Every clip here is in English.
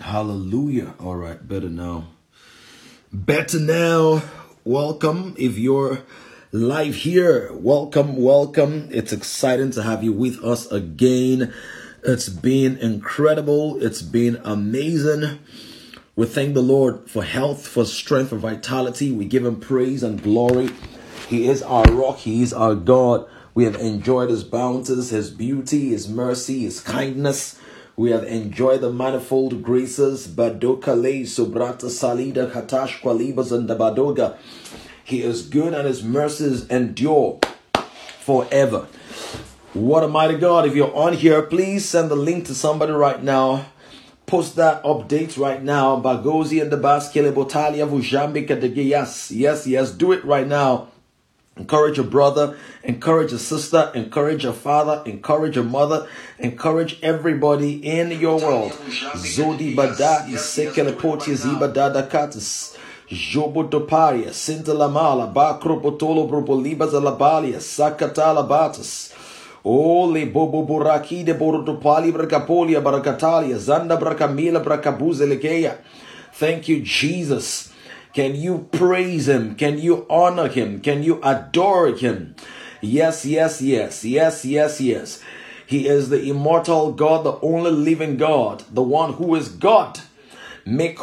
Hallelujah. All right, better now. Better now. Welcome. If you're live here, welcome, welcome. It's exciting to have you with us again. It's been incredible. It's been amazing. We thank the Lord for health, for strength, for vitality. We give him praise and glory. He is our rock. He is our God. We have enjoyed his bounties, his beauty, his mercy, his kindness. We have enjoyed the manifold graces, Badokale, Subrata Salida, Hatash Kwalibas, and the Badoga. He is good and his mercies endure forever. What a mighty God. If you're on here, please send the link to somebody right now. Post that update right now. Bagozi and the Baskele Botalia Vujambika de Yes, yes, yes. Do it right now. Encourage your brother, encourage your sister, encourage your father, encourage your mother, encourage everybody in your world. Zodi Bada, Isekele Poti Zibadada Katis. Jobo Toparia, Sinta Lamala, Bakro Potolo Propoliba Zalabalia, Sakatala Batas. Ole bobo buraki de borotopali brakapolia barakatalia zanda brakamila brakabuzelekeya. Thank you, Jesus. Can you praise him? Can you honor him? Can you adore him? Yes, yes, yes, yes, yes, yes. He is the immortal God, the only living God, the one who is God. De.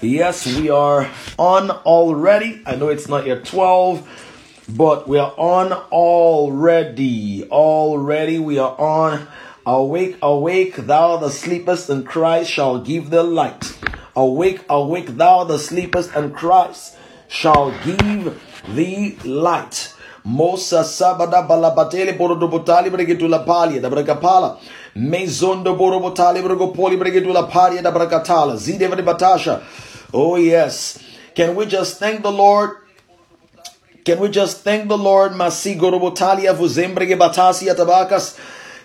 Yes, we are on already. I know it's not yet 12, but we are on already. Already we are on Awake, awake, thou the sleepest, and Christ shall give the light. Awake, awake, thou the sleepest, and Christ shall give the light. Mosa sabada balabatele borodobotali bregetula palia da bragapala. Mezondo borobotali bragopoli bregetula palia da bragatala. Zide batasha. Oh yes. Can we just thank the Lord? Can we just thank the Lord? Masi gorobotalia vuzembrege batasia tabakas.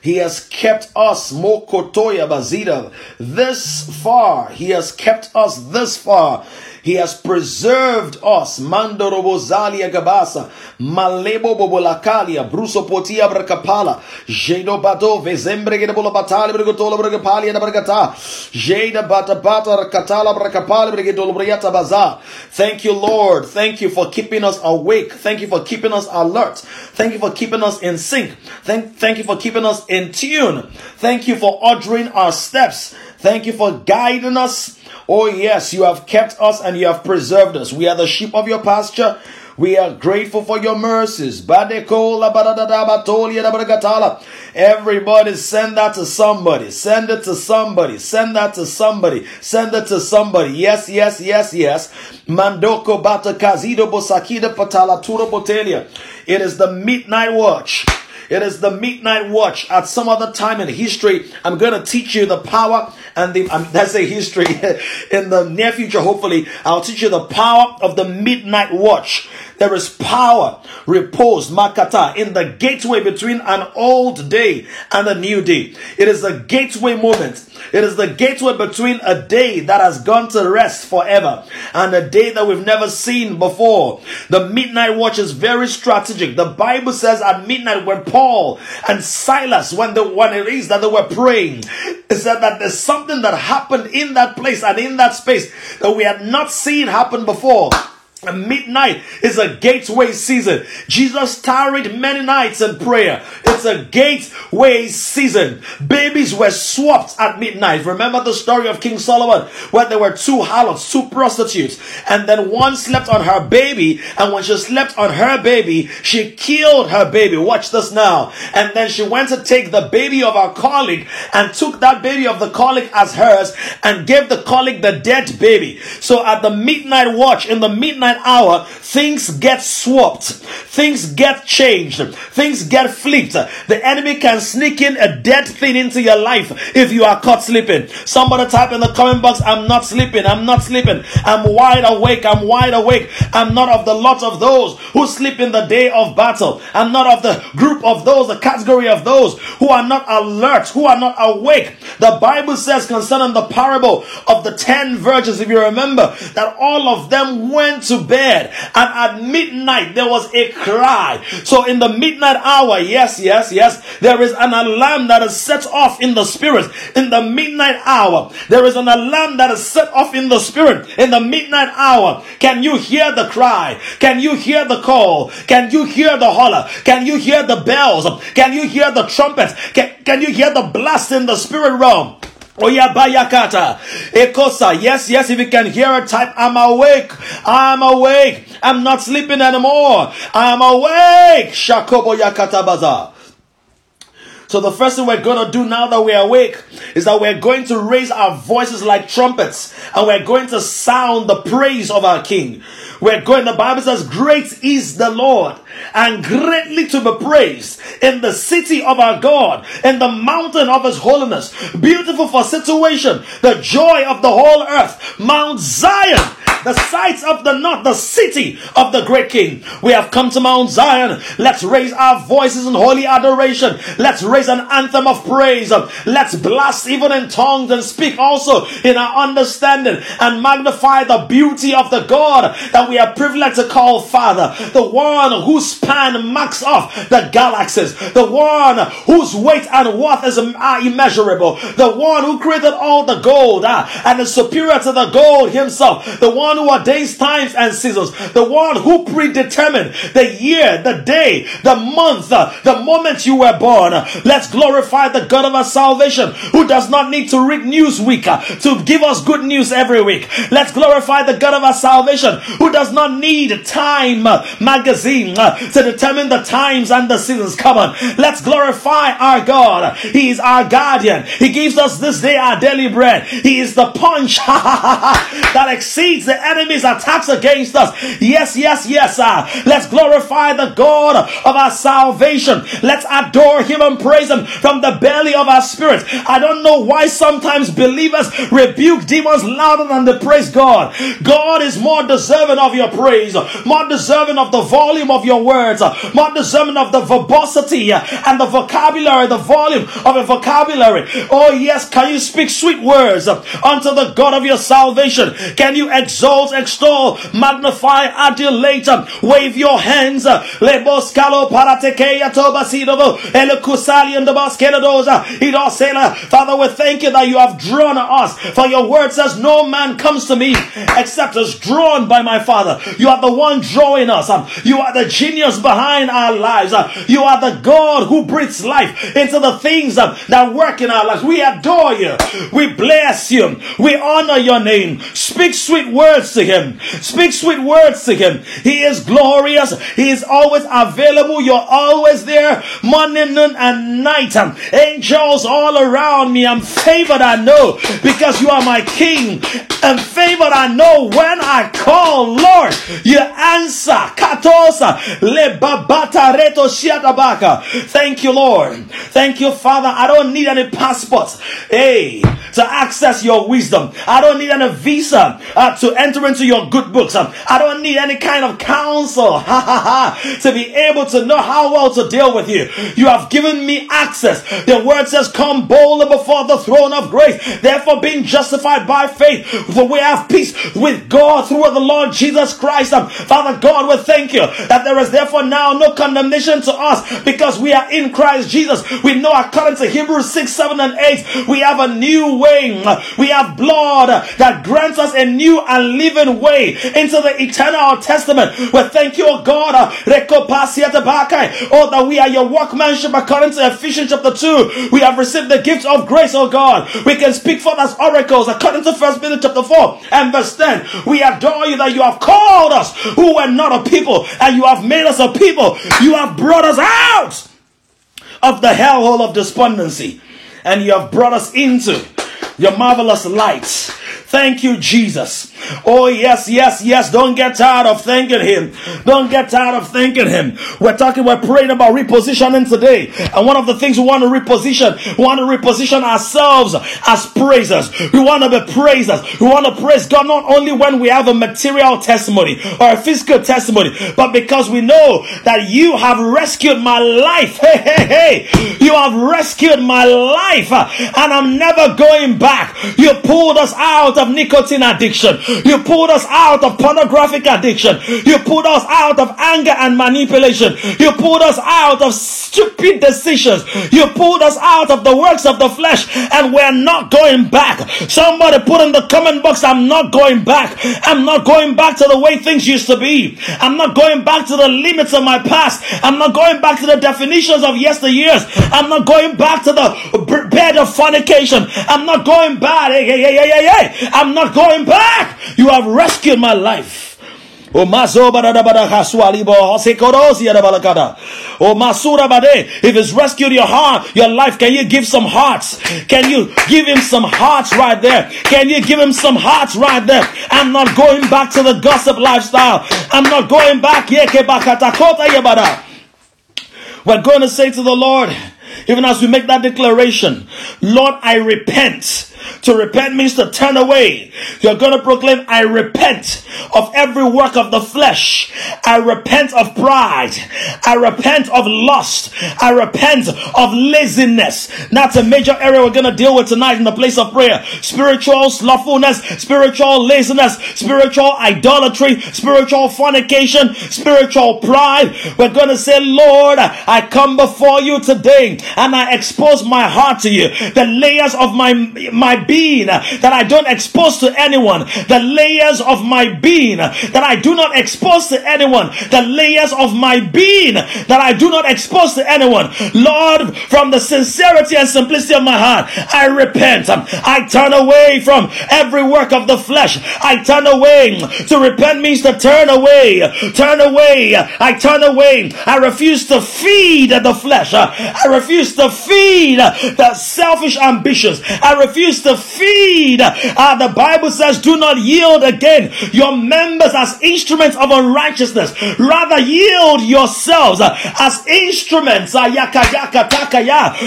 He has kept us, Mokotoya Bazida, this far. He has kept us this far. He has preserved us. Mandoro bozalia gabasa. Malebo bobolakalia. Bruso potia bracapala. Jedo bato vezembre de bolabatali brigotola bragapalia da bragata. Jeda bata katala bracapala briata baza. Thank you, Lord. Thank you for keeping us awake. Thank you for keeping us alert. Thank you for keeping us in sync. Thank, thank you for keeping us in tune. Thank you for ordering our steps. Thank you for guiding us. Oh, yes, you have kept us and you have preserved us. We are the sheep of your pasture. We are grateful for your mercies. Everybody send that to somebody. Send it to somebody. Send that to somebody. Send it to somebody. Yes, yes, yes, yes. Mandoko bata kazido bosakida patalatura botelia. It is the midnight watch. It is the midnight watch. At some other time in history, I'm going to teach you the power and the, um, that's a history. in the near future, hopefully, I'll teach you the power of the midnight watch. There is power, repose, makata, in the gateway between an old day and a new day. It is a gateway moment. It is the gateway between a day that has gone to rest forever and a day that we've never seen before. The midnight watch is very strategic. The Bible says at midnight when Paul and Silas, when the when it is that they were praying, it said that there's something that happened in that place and in that space that we had not seen happen before. Midnight is a gateway season. Jesus tarried many nights in prayer. It's a gateway season. Babies were swapped at midnight. Remember the story of King Solomon where there were two harlots, two prostitutes, and then one slept on her baby, and when she slept on her baby, she killed her baby. Watch this now. And then she went to take the baby of her colleague and took that baby of the colleague as hers and gave the colleague the dead baby. So at the midnight watch, in the midnight midnight hour, things get swapped, things get changed, things get flipped. The enemy can sneak in a dead thing into your life if you are caught sleeping. Somebody type in the comment box, I'm not sleeping, I'm not sleeping, I'm wide awake, I'm wide awake. I'm not of the lot of those who sleep in the day of battle. I'm not of the group of those, the category of those who are not alert, who are not awake. The Bible says concerning the parable of the ten virgins, if you remember, that all of them went to bed. And at midnight, there was a cry. So in the midnight hour, yes, yes, yes, there is an alarm that is set off in the spirit. In the midnight hour, there is an alarm that is set off in the spirit. In the midnight hour, can you hear the cry? Can you hear the call? Can you hear the holler? Can you hear the bells? Can you hear the trumpets? Can, can you hear the blast in the spirit realm? Oyabayakata. Ekosa. Yes, yes, if you can hear it, type, I'm awake. I'm awake. I'm not sleeping anymore. I'm awake. Shakobo Yakata Baza. So the first thing we're going to do now that we're awake is that we're going to raise our voices like trumpets and we're going to sound the praise of our King. We're going, the Bible says, great is the Lord and greatly to be praised in the city of our God, in the mountain of his holiness. Beautiful for situation, the joy of the whole earth, Mount Zion the sights of the north, the city of the great king. We have come to Mount Zion. Let's raise our voices in holy adoration. Let's raise an anthem of praise. Let's blast even in tongues and speak also in our understanding and magnify the beauty of the God that we are privileged to call Father. The one whose span marks off the galaxies. The one whose weight and worth is immeasurable. The one who created all the gold uh, and is superior to the gold himself. The one who ordains times and seasons, the one who predetermined the year, the day, the month, uh, the moment you were born. Let's glorify the God of our salvation who does not need to read Newsweek uh, to give us good news every week. Let's glorify the God of our salvation who does not need Time uh, magazine to determine the times and the seasons. Come on, let's glorify our God. He is our guardian. He gives us this day our daily bread. He is the punch that exceeds the enemy's attacks against us. Yes, yes, yes. Let's glorify the God of our salvation. Let's adore Him and praise Him from the belly of our spirit. I don't know why sometimes believers rebuke demons louder than they praise God. God is more deserving of your praise, more deserving of the volume of your words, uh, more deserving of the verbosity uh, and the vocabulary, the volume of a vocabulary. Oh, yes, can you speak sweet words uh, unto the God of your salvation? Can you exalt? extol, magnify, adulate, um, wave your hands. Leboscalo paratekeya tobasidovo, elekusali and the baskedoza, idosela. Father, we thank you that you have drawn us. For your word says, No man comes to me except as drawn by my Father. You are the one drawing us. Um, you are the genius behind our lives. Uh, you are the God who breathes life into the things uh, that work in our lives. We adore you. We bless you. We honor your name. Speak sweet words to him. Speak sweet words to him. He is glorious. He is always available. You're always there, morning, noon, and night. Um, angels all around me. I'm favored, I know, because you are my king. And favored, I know when I call, Lord, you answer. Katosa. Thank you, Lord. Thank you, Father. I don't need any passports, hey, to access your wisdom. I don't need any visa uh, to enter into your good books. Um, I don't need any kind of counsel to be able to know how well to deal with you. You have given me access. The word says, Come boldly before the throne of grace. Therefore, being justified by faith, for we have peace with God through the Lord Jesus Christ. Um, Father God, we thank you that there is therefore now no condemnation to us because we are in Christ Jesus. We know according to Hebrews 6, 7, and 8, we have a new way. We have blood that grants us a new and living way into the eternal testament. We thank you, O God, oh, that we are your workmanship according to Ephesians chapter 2. We have received the gift of grace, O God. We can speak forth as oracles according to First Peter chapter 4 and verse 10. We adore you that you have called us who were not a people and you have made us a people. You have brought us out of the hellhole of despondency and you have brought us into your marvelous light. Thank you, Jesus. Oh, yes, yes, yes. Don't get tired of thanking Him. Don't get tired of thanking Him. We're talking, we're praying about repositioning today. And one of the things we want to reposition, we want to reposition ourselves as praisers. We want to be praisers. We want to praise God not only when we have a material testimony or a physical testimony, but because we know that you have rescued my life. Hey, hey, hey. You have rescued my life and I'm never going back. You pulled us out out of nicotine addiction. You pulled us out of pornographic addiction. You pulled us out of anger and manipulation. You pulled us out of stupid decisions. You pulled us out of the works of the flesh and we're not going back. Somebody put in the comment box, I'm not going back. I'm not going back to the way things used to be. I'm not going back to the limits of my past. I'm not going back to the definitions of yesteryears. I'm not going back to the bed of fornication. I'm not going back. Hey, hey, hey, hey, hey. I'm not going back. You have rescued my life. Oh, o mazoba da bada haswalibo hosekorosi da balakada. O oh, masura bade. If it's rescued your heart, your life, can you give some hearts? Can you give him some hearts right there? Can you give him some hearts right there? I'm not going back to the gossip lifestyle. I'm not going back. We're going to say to the Lord, even as we make that declaration, Lord, I repent to repent means to turn away. You're going to proclaim, I repent of every work of the flesh. I repent of pride. I repent of lust. I repent of laziness. That's a major area we're going to deal with tonight in the place of prayer. Spiritual slothfulness, spiritual laziness, spiritual idolatry, spiritual fornication, spiritual pride. We're going to say, Lord, I come before you today and I expose my heart to you. The layers of my, my being that I don't expose to anyone, the layers of my being that I do not expose to anyone, the layers of my being that I do not expose to anyone. Lord, from the sincerity and simplicity of my heart, I repent. I turn away from every work of the flesh. I turn away. To repent means to turn away. Turn away. I turn away. I refuse to feed the flesh. I refuse to feed the selfish ambitions. I refuse to feed. Uh, the Bible says, do not yield again your members as instruments of unrighteousness. Rather yield yourselves as instruments uh,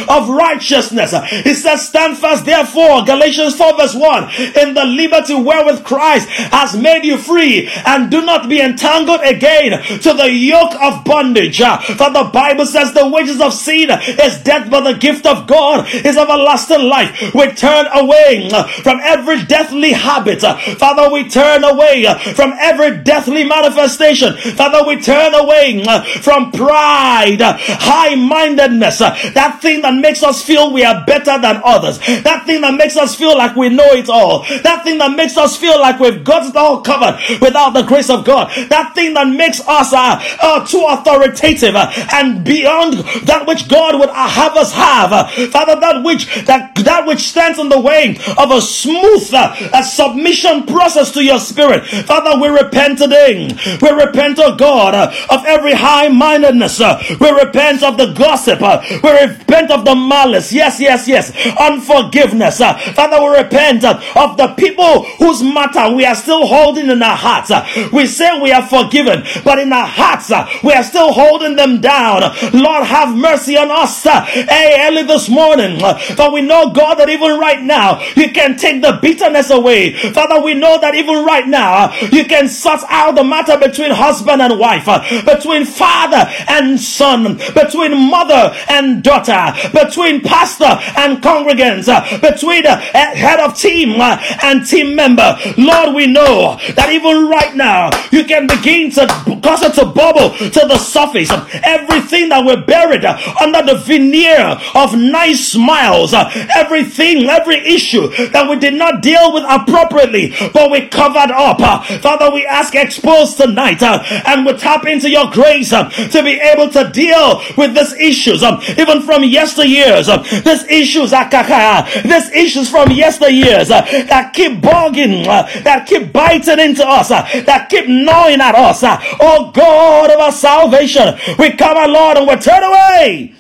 of righteousness. It says, stand fast therefore, Galatians 4 verse 1, in the liberty wherewith Christ has made you free and do not be entangled again to the yoke of bondage. Uh, for the Bible says the wages of sin is death, but the gift of God is everlasting life. We turn away away from every deathly habit. Uh, Father, we turn away uh, from every deathly manifestation. Father, we turn away from pride, high mindedness, that thing that makes us feel we are better than others, that thing that makes us feel like we know it all, that thing that makes us feel like we've got it all covered without the grace of God, that thing that makes us uh, uh, too authoritative uh, and beyond that which God would have us have. Father, that which that that which stands in the way of a smooth uh, submission process to your spirit. Father, we repent today. We repent, oh God, of every high mindedness. We repent of the gossip. We repent of the malice. Yes, yes, yes. Unforgiveness. Father, we repent of the people whose matter we are still holding in our hearts. we say we are forgiven, but in our hearts, we are still holding them down. Lord, have mercy on us. Hey, early this morning, for we know, God, that even right now, you can take the bitterness away. Father, we know that even right now, you can sort out the matter between husband and wife, between father and son, between mother and daughter, between pastor and congregants, between uh, head of team uh, and team member. Lord, we know that even right now, you can begin to cause it to bubble to the surface. Everything that we're buried under the veneer of nice smiles, everything, every issue that we did not deal with appropriately, but we covered up. Uh, Father, we ask expose tonight uh, and we tap into your grace uh, to be able to deal with these issues, um, even from yesteryears. Um, these issues, uh, these issues from yesteryears uh, that keep bugging, uh, that keep biting into us, that keep gnawing at us. Oh God of our salvation, we come, our Lord, and we turn away.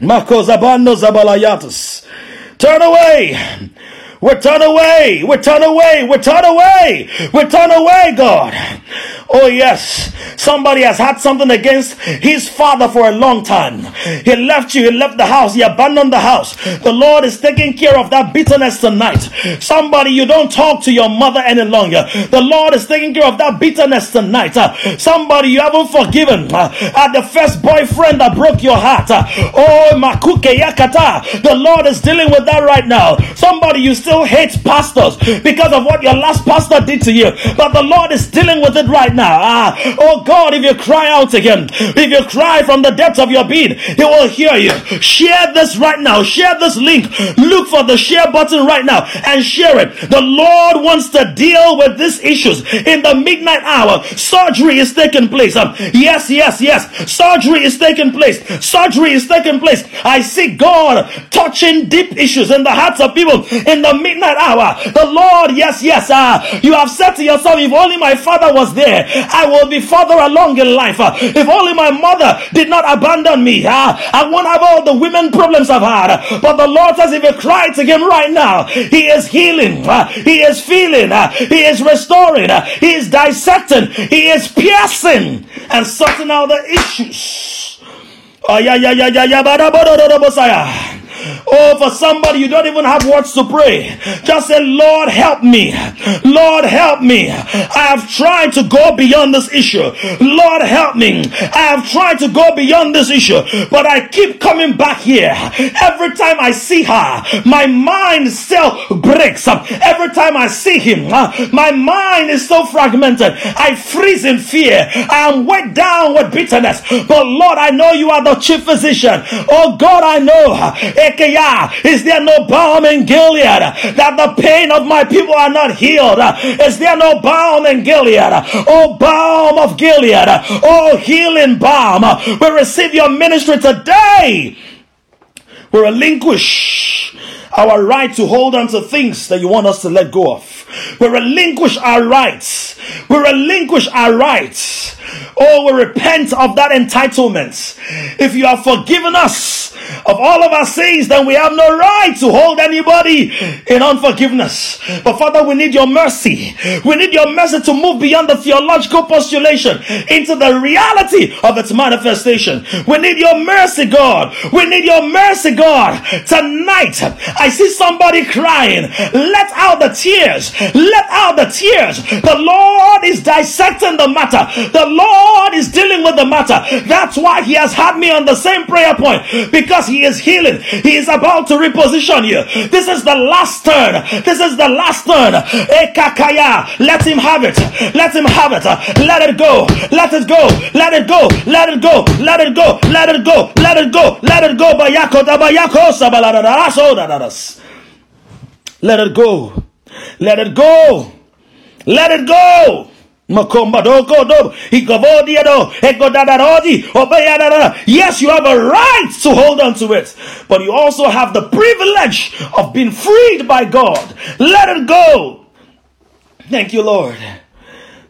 Marcos Abando Zabalayatus. Turn away. We're turned away. We're turned away. We're turned away. We're turned away, God. Oh, yes. Somebody has had something against his father for a long time. He left you, he left the house, he abandoned the house. The Lord is taking care of that bitterness tonight. Somebody, you don't talk to your mother any longer. The Lord is taking care of that bitterness tonight. Uh, somebody, you haven't forgiven uh, at the first boyfriend that broke your heart. Uh, oh, Makuke Yakata. The Lord is dealing with that right now. Somebody, you still hate pastors because of what your last pastor did to you. But the Lord is dealing with it right now. Ah, oh God, if you cry out again, if you cry from the depths of your being, He will hear you. Share this right now. Share this link. Look for the share button right now and share it. The Lord wants to deal with these issues in the midnight hour. Surgery is taking place. Um, yes, yes, yes. Surgery is taking place. Surgery is taking place. I see God touching deep issues in the hearts of people in the midnight hour. The Lord, yes, yes. Uh, you have said to yourself, if only my father was there, I will be further along in life. Uh, if only my mother did not abandon me, uh, I won't have all the women problems I've had. But the Lord says, if you cry to Him right now, He is healing, uh, He is feeling, uh, He is restoring, uh, He is dissecting, He is piercing and sorting out the issues. Oh, yeah, yeah, yeah, yeah, yeah, Oh, for somebody you don't even have words to pray. Just say, Lord, help me. Lord, help me. I have tried to go beyond this issue. Lord, help me. I have tried to go beyond this issue, but I keep coming back here. Every time I see her, my mind still breaks. Up. Every time I see him, my mind is so fragmented. I freeze in fear. I am weighed down with bitterness. But Lord, I know you are the chief physician. Oh God, I know. Is there no balm in Gilead that the pain of my people are not healed? Is there no balm in Gilead? Oh, balm of Gilead. Oh, healing balm. We receive your ministry today. We relinquish our right to hold on to things that you want us to let go of. We relinquish our rights. We relinquish our rights. Oh, we repent of that entitlement. If you have forgiven us of all of our sins, then we have no right to hold anybody in unforgiveness. But Father, we need your mercy. We need your mercy to move beyond the theological postulation into the reality of its manifestation. We need your mercy, God. We need your mercy, God. Tonight, I see somebody crying. Let out the tears. Let out the tears. The Lord is dissecting the matter. The Lord is dealing with the matter. That's why He has had me on the same prayer point because He is healing. He is about to reposition you. This is the last turn. This is the last turn. Ekakaya. Let Him have it. Let Him have it. Let it go. Let it go. Let it go. Let it go. Let it go. Let it go. Let it go. Let it go. Bayako dabayako sabaladaraso Let it go. Let it go. Let it go. Let it go. Yes, you have a right to hold on to it, but you also have the privilege of being freed by God. Let it go. Thank you, Lord.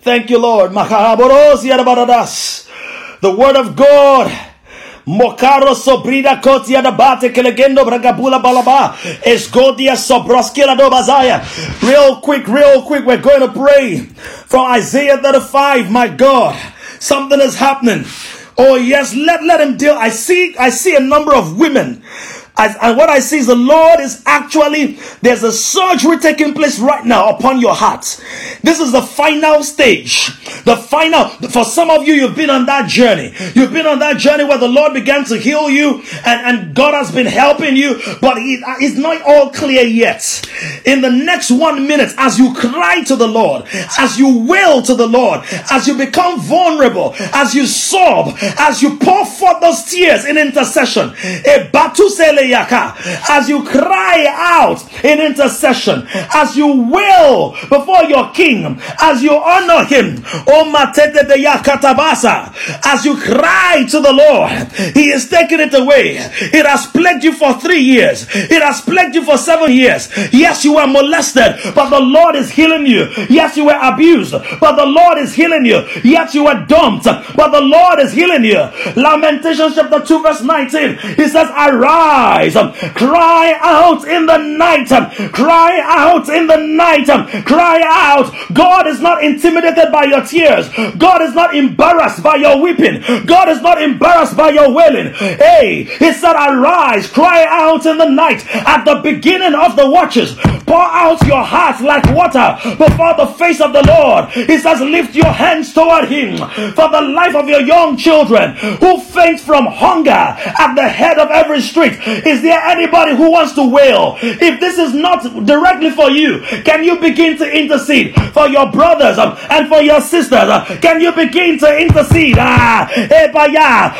Thank you, Lord. The word of God Mokaro sobrida kotia da kelegendo bragabula balaba. Esgodia sobroskila do bazaya. Real quick, real quick, we're going to pray from Isaiah 35. My God, something is happening. Oh yes, let, let him deal. I see, I see a number of women and what I see is the Lord is actually, there's a surgery taking place right now upon your heart. This is the final stage. The final, for some of you, you've been on that journey. You've been on that journey where the Lord began to heal you and, and God has been helping you, but it, uh, it's not all clear yet. In the next one minute, as you cry to the Lord, as you wail to the Lord, as you become vulnerable, as you sob, as you pour forth those tears in intercession, a battle as you cry out in intercession, as you will before your king, as you honor him, as you cry to the Lord, he is taking it away. It has plagued you for three years, it has plagued you for seven years. Yes, you were molested, but the Lord is healing you. Yes, you were abused, but the Lord is healing you. Yes, you were dumped, but the Lord is healing you. Lamentations chapter 2, verse 19. He says, Arise arise, cry out in the night, cry out in the night, cry out. God is not intimidated by your tears, God is not embarrassed by your weeping, God is not embarrassed by your wailing. Hey, He said, Arise, cry out in the night at the beginning of the watches, pour out your heart like water before the face of the Lord. He says, Lift your hands toward Him for the life of your young children who faint from hunger at the head of every street. Is there anybody who wants to wail? If this is not directly for you, can you begin to intercede for your brothers um, and for your sisters? Uh, can you begin to intercede? Ah,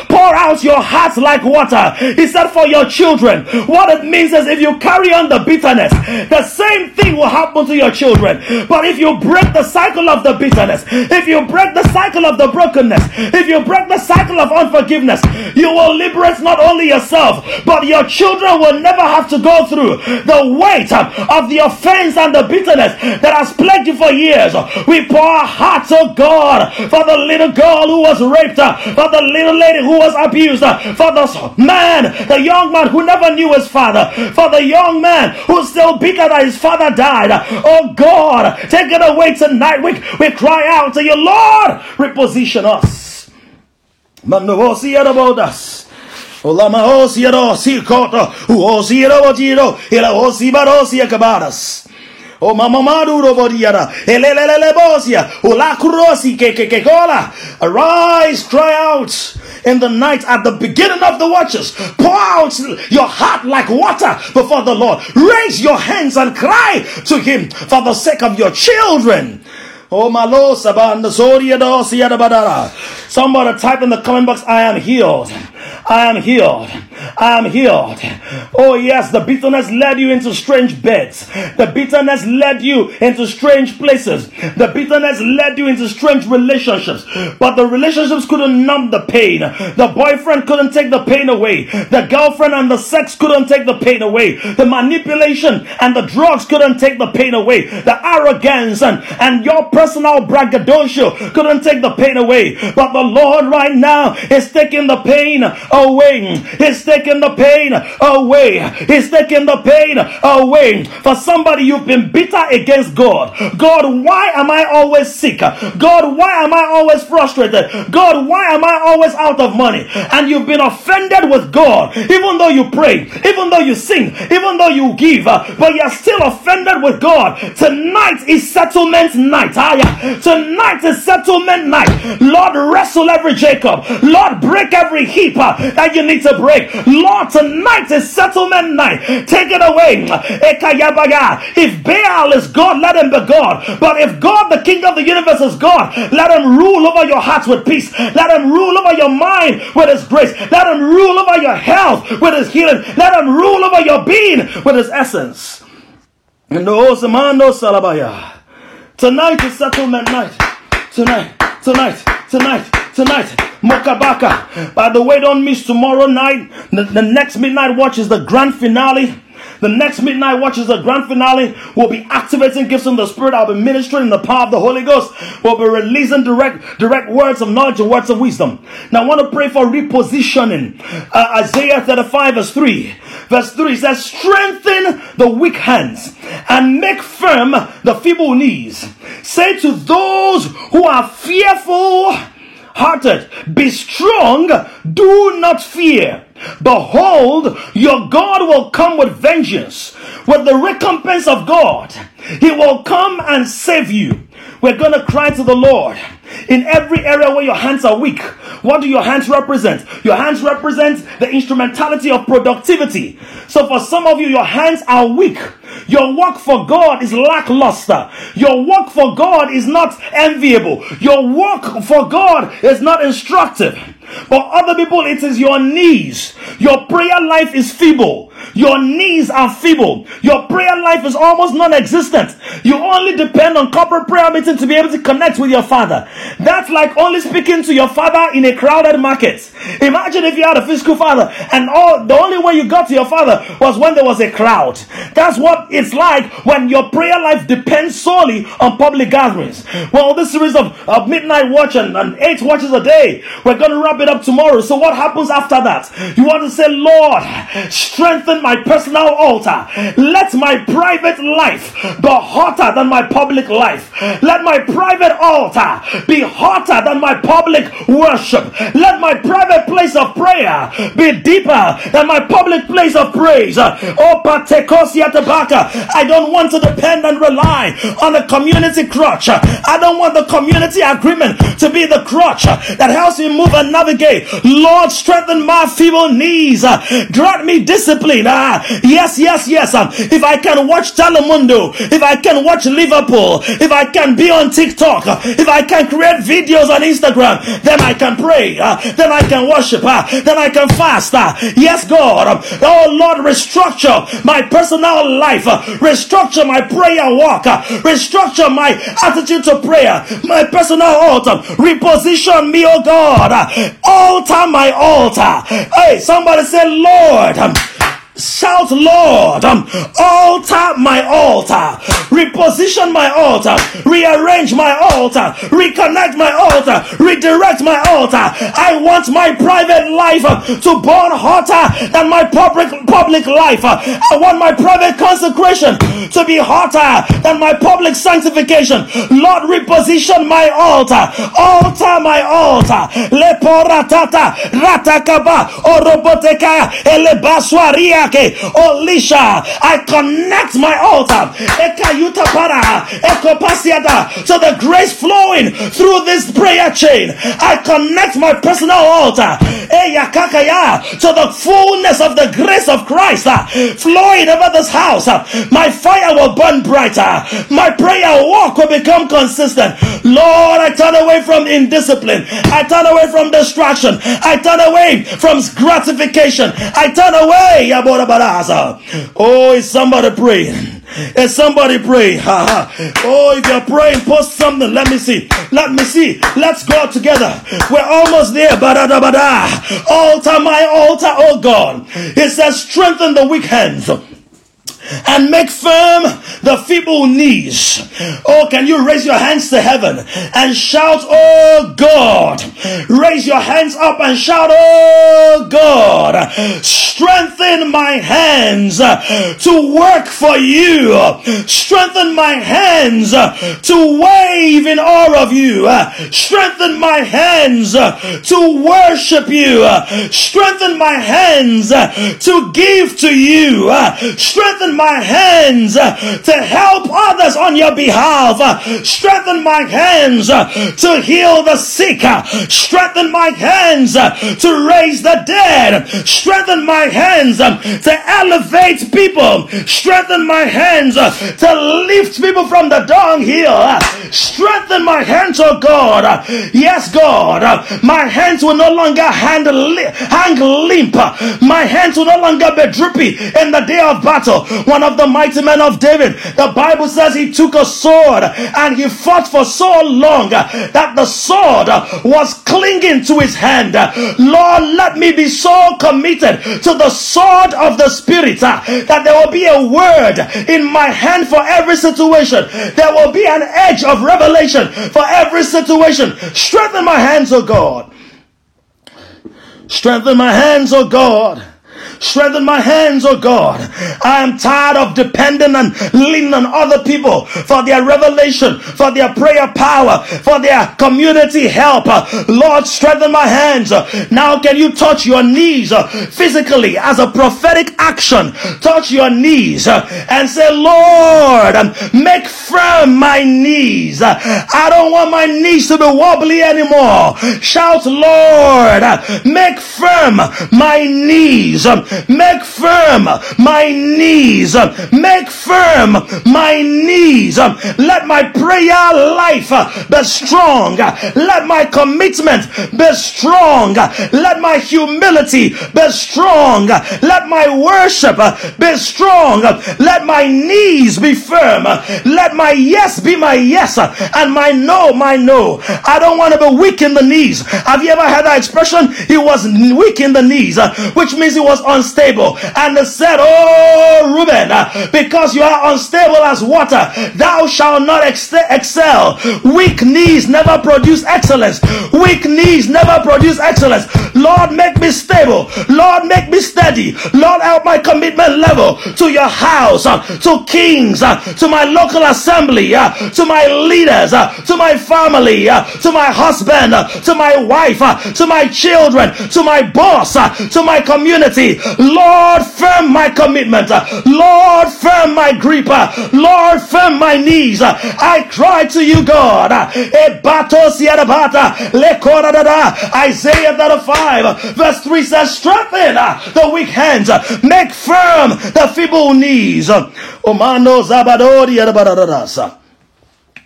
pour out your heart like water. He said, For your children. What it means is if you carry on the bitterness, the same thing will happen to your children. But if you break the cycle of the bitterness, if you break the cycle of the brokenness, if you break the cycle of unforgiveness, you will liberate not only yourself, but your children will never have to go through the weight of the offense and the bitterness that has plagued you for years. We pour our hearts, oh God, for the little girl who was raped, for the little lady who was abused, for the man, the young man who never knew his father, for the young man who's still bitter that his father died. Oh God, take it away tonight. We, we cry out to you, Lord, reposition us. Olama osiero si koto uosiero botiro ila osibarosia kabaras. O mama maduro bodiara elelele bosia ula kurosi ke ke ke kola. Arise, cry out in the night at the beginning of the watches. Pour out your heart like water before the Lord. Raise your hands and cry to Him for the sake of your children. Oh my Lord, Somebody type in the comment box, I am healed. I am healed. I am healed. Oh, yes, the bitterness led you into strange beds. The bitterness led you into strange places. The bitterness led you into strange relationships. But the relationships couldn't numb the pain. The boyfriend couldn't take the pain away. The girlfriend and the sex couldn't take the pain away. The manipulation and the drugs couldn't take the pain away. The arrogance and, and your personal braggadocio couldn't take the pain away. But the Lord right now is taking the pain away. He's taking the pain away. He's taking the pain away. For somebody, you've been bitter against God. God, why am I always sick? God, why am I always frustrated? God, why am I always out of money? And you've been offended with God, even though you pray, even though you sing, even though you give, but you're still offended with God. Tonight is settlement night. Ah, Tonight is settlement night. Lord, wrestle every Jacob. Lord, break every heap uh, that you need to break. Lord, tonight is settlement night. Take it away. If Baal is God, let him be God. But if God, the King of the universe, is God, let him rule over your hearts with peace. Let him rule over your mind with his grace. Let him rule over your health with his healing. Let him rule over your being with his essence. And Osamando Salabaya. Tonight is settlement night. Tonight, tonight, tonight, tonight. Mokabaka. By the way, don't miss tomorrow night. The, the next midnight watch is the grand finale. The next midnight watch is the grand finale. We'll be activating gifts in the spirit. I'll be ministering in the power of the Holy Ghost. We'll be releasing direct, direct words of knowledge and words of wisdom. Now I want to pray for repositioning. Uh, Isaiah 35 verse 3. Verse 3 says, strengthen the weak hands and make firm the feeble knees. Say to those who are fearful, hearted. Be strong, do not fear. Behold, your God will come with vengeance, with the recompense of God. He will come and save you. We're going to cry to the Lord in every area where your hands are weak. What do your hands represent? Your hands represent the instrumentality of productivity. So for some of you, your hands are weak. Your work for God is lackluster. Your work for God is not enviable. Your work for God is not instructive. But other people, it is your knees. Your prayer life is feeble. Your knees are feeble. Your prayer life is almost non existent. You only depend on corporate prayer meeting to be able to connect with your father. That's like only speaking to your father in a crowded market. Imagine if you had a physical father and all the only way you got to your father was when there was a crowd. That's what it's like when your prayer life depends solely on public gatherings. Well, this series of, of midnight watch and, and eight watches a day, we're going to wrap it up tomorrow. So what happens after that? You want to say, Lord, strengthen my personal altar. Let my private life be hotter than my public life. Let my private altar be hotter than my public worship. Let my private place of prayer be deeper than my public place of praise. Oh. I don't want to depend and rely on the community crutch. I don't want the community agreement to be the crutch that helps me move and navigate. Lord, strengthen my feeble knees. Grant me discipline. Ah, yes, yes, yes. Ah. If I can watch Telemundo, if I can watch Liverpool, if I can be on TikTok, ah. if I can create videos on Instagram, then I can pray. Uh, then I can worship. Then I can fast. Yes, God. Oh, Lord, restructure my personal life. restructure my prayer walk. restructure my attitude to prayer. My personal altar. Reposition me, oh God. alter my altar. Hey, somebody say, Lord. Shout, Lord, um, alter my altar, reposition my altar, rearrange my altar, reconnect my altar, redirect my altar. I want my private life uh, to burn hotter than my public public life. I want my private consecration to be hotter than my public sanctification. Lord, reposition my altar, alter my altar. Leporatata, ratakaba, oroboteka, elebaswaria. Olisha, I connect my altar to the grace flowing through this prayer chain. I connect my personal altar to the fullness of the grace of Christ uh, flowing over this house. My fire will burn brighter. My prayer walk will become consistent. Lord, I turn away from indiscipline. I turn away from distraction. I turn away from gratification. I turn away. Oh, is somebody praying? Is somebody praying? Oh, if you're praying, post something. Let me see. Let me see. Let's go out together. We're almost there. Bada bada. Altar my altar, oh God. It says, strengthen the weak hands and make firm the feeble knees. Oh, can you raise your hands to heaven and shout, Oh God? Raise your hands up and shout, Oh God. Strengthen my hands to work for you. Strengthen my hands to wave in awe of you. Strengthen my hands to worship you. Strengthen my hands to give to you. Strengthen my hands uh, to help others on your behalf. Uh, strengthen my hands uh, to heal the sick. Strengthen my hands to raise the dead. Strengthen my hands um, to elevate people. Strengthen my hands to lift people from the dunghill. Strengthen my hands, oh God. Yes, God. My hands will no longer hang limp. My hands will no longer be droopy in the day of battle. One of the mighty men of David, the Bible says he took a sword and he fought for so long that the sword was clinging to his hand. Lord, let me be so committed to the sword of the Spirit that there will be a word in my hand for every situation. There will be an edge of revelation for every situation. Strengthen my hands, O God. Strengthen my hands, O God. Strengthen my hands, oh God. I am tired of depending and leaning on other people for their revelation, for their prayer power, for their community help. Lord, strengthen my hands. Now, can you touch your knees physically as a prophetic action? Touch your knees and say, Lord, make firm my knees. I don't want my knees to be wobbly anymore. Shout, Lord, make firm my knees. Make firm my knees. Make firm my knees. Let my prayer life be strong. Let my commitment be strong. Let my humility be strong. Let my worship be strong. Let my knees be firm. Let my yes be my yes and my no, my no. I don't want to be weak in the knees. Have you ever heard that expression? He was weak in the knees, which means he was on unstable. And they said, Oh, Reuben, because you are unstable as water, thou shalt not ex- excel. Weak knees never produce excellence. Weak knees never produce excellence. Lord, make me stable. Lord, make me steady. Lord, help my commitment level to your house, to kings, to my local assembly, to my leaders, to my family, to my husband, to my wife, to my children, to my boss, to my community. Lord, firm my commitment. Lord, firm my grip. Lord, firm my knees. I cry to you, God. Isaiah 35 verse 3 says, Strengthen the weak hands, make firm the feeble knees. Omano Zabadori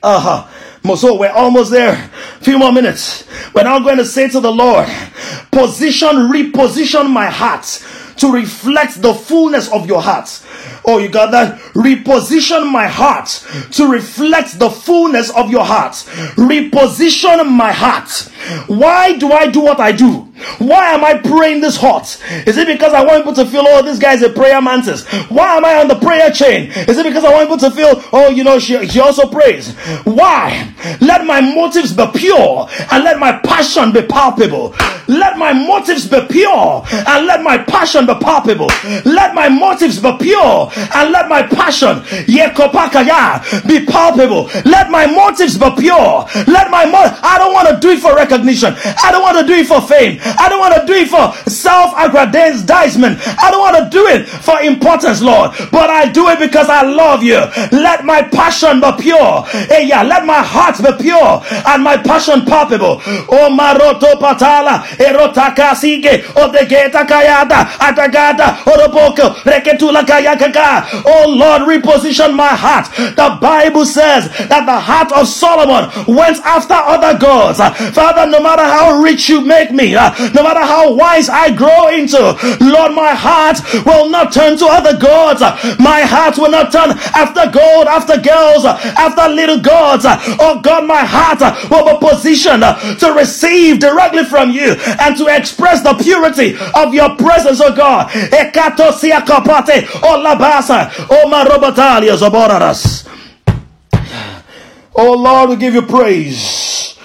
Uh-huh. So we're almost there. A few more minutes. We're now going to say to the Lord, position, reposition my heart to reflect the fullness of your heart. Oh, you got that? Reposition my heart to reflect the fullness of your heart. Reposition my heart. Why do I do what I do? Why am I praying this hot? Is it because I want people to feel, oh, this guy's a prayer mantis? Why am I on the prayer chain? Is it because I want people to feel, oh, you know, she, she also prays? Why? Let my motives be pure and let my passion be palpable. Let my motives be pure and let my passion be palpable. Let my motives be pure and let my passion be palpable. Let my motives be pure. Let my mo- I don't want to do it for recognition. I don't want to do it for fame. I don't want to do it for self-aggrandizement. I don't want to do it for importance, Lord. But I do it because I love you. Let my passion be pure. Hey, yeah, let my heart be pure and my passion palpable. Oh, maroto patala, erotaka sige, odegeta kayada, atagada, oroboko, reketula kayakaka. Oh Lord, reposition my heart. The Bible says that the heart of Solomon went after other gods. Father, no matter how rich you make me, uh, no matter how wise I grow into, Lord, my heart will not turn to other gods. My heart will not turn after gold, after girls, after little gods. Oh God, my heart will be positioned to receive directly from you and to express the purity of your presence, oh God. Oh Lord, we give you praise.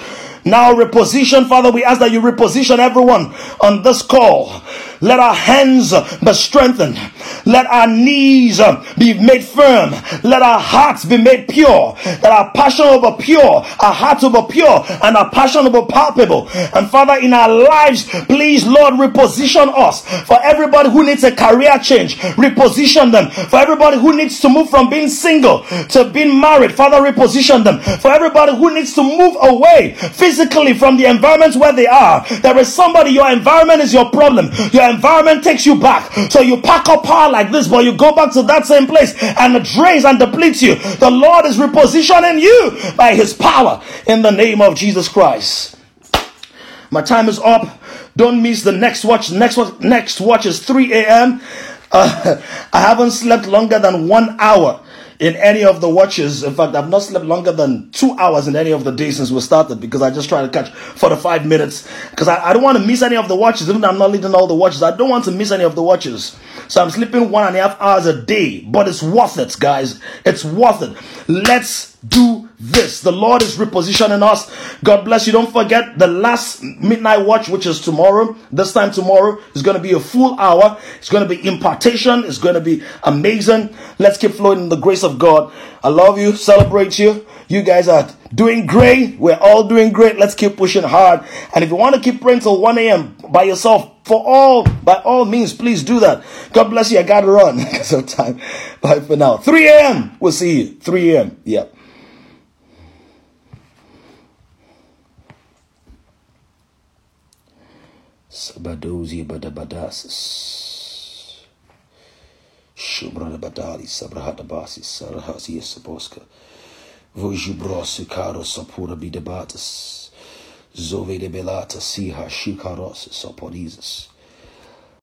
Now reposition, Father, we ask that you reposition everyone on this call. Let our hands be strengthened. Let our knees be made firm. Let our hearts be made pure. That our passion will be pure. Our hearts will be pure. And our passion will be palpable. And Father, in our lives, please, Lord, reposition us. For everybody who needs a career change, reposition them. For everybody who needs to move from being single to being married, Father, reposition them. For everybody who needs to move away physically from the environment where they are, there is somebody, your environment is your problem. Your environment takes you back. So you pack up power like this, but you go back to that same place and it drains and depletes you. The Lord is repositioning you by his power in the name of Jesus Christ. My time is up. Don't miss the next watch. Next watch, next watch is 3 a.m. Uh, I haven't slept longer than one hour in any of the watches. In fact, I've not slept longer than two hours in any of the days since we started because I just try to catch for the five minutes because I, I don't want to miss any of the watches. Even though I'm not leading all the watches, I don't want to miss any of the watches. So I'm sleeping one and a half hours a day, but it's worth it, guys. It's worth it. Let's do this. The Lord is repositioning us. God bless you. Don't forget the last midnight watch, which is tomorrow. This time tomorrow is going to be a full hour. It's going to be impartation. It's going to be amazing. Let's keep flowing in the grace of God. I love you. Celebrate you. You guys are doing great. We're all doing great. Let's keep pushing hard. And if you want to keep praying till 1 a.m. by yourself, for all, by all means, please do that. God bless you. I got to run because time. Bye for now. 3 a.m. We'll see you. 3 a.m. Yep. Sabadozi badabadasas. Shubranabadali sabrahadabasis sarahasiya saboska. Vojibrosi caro sapura bidabatas. Zove de belata siha shikaros saporizas.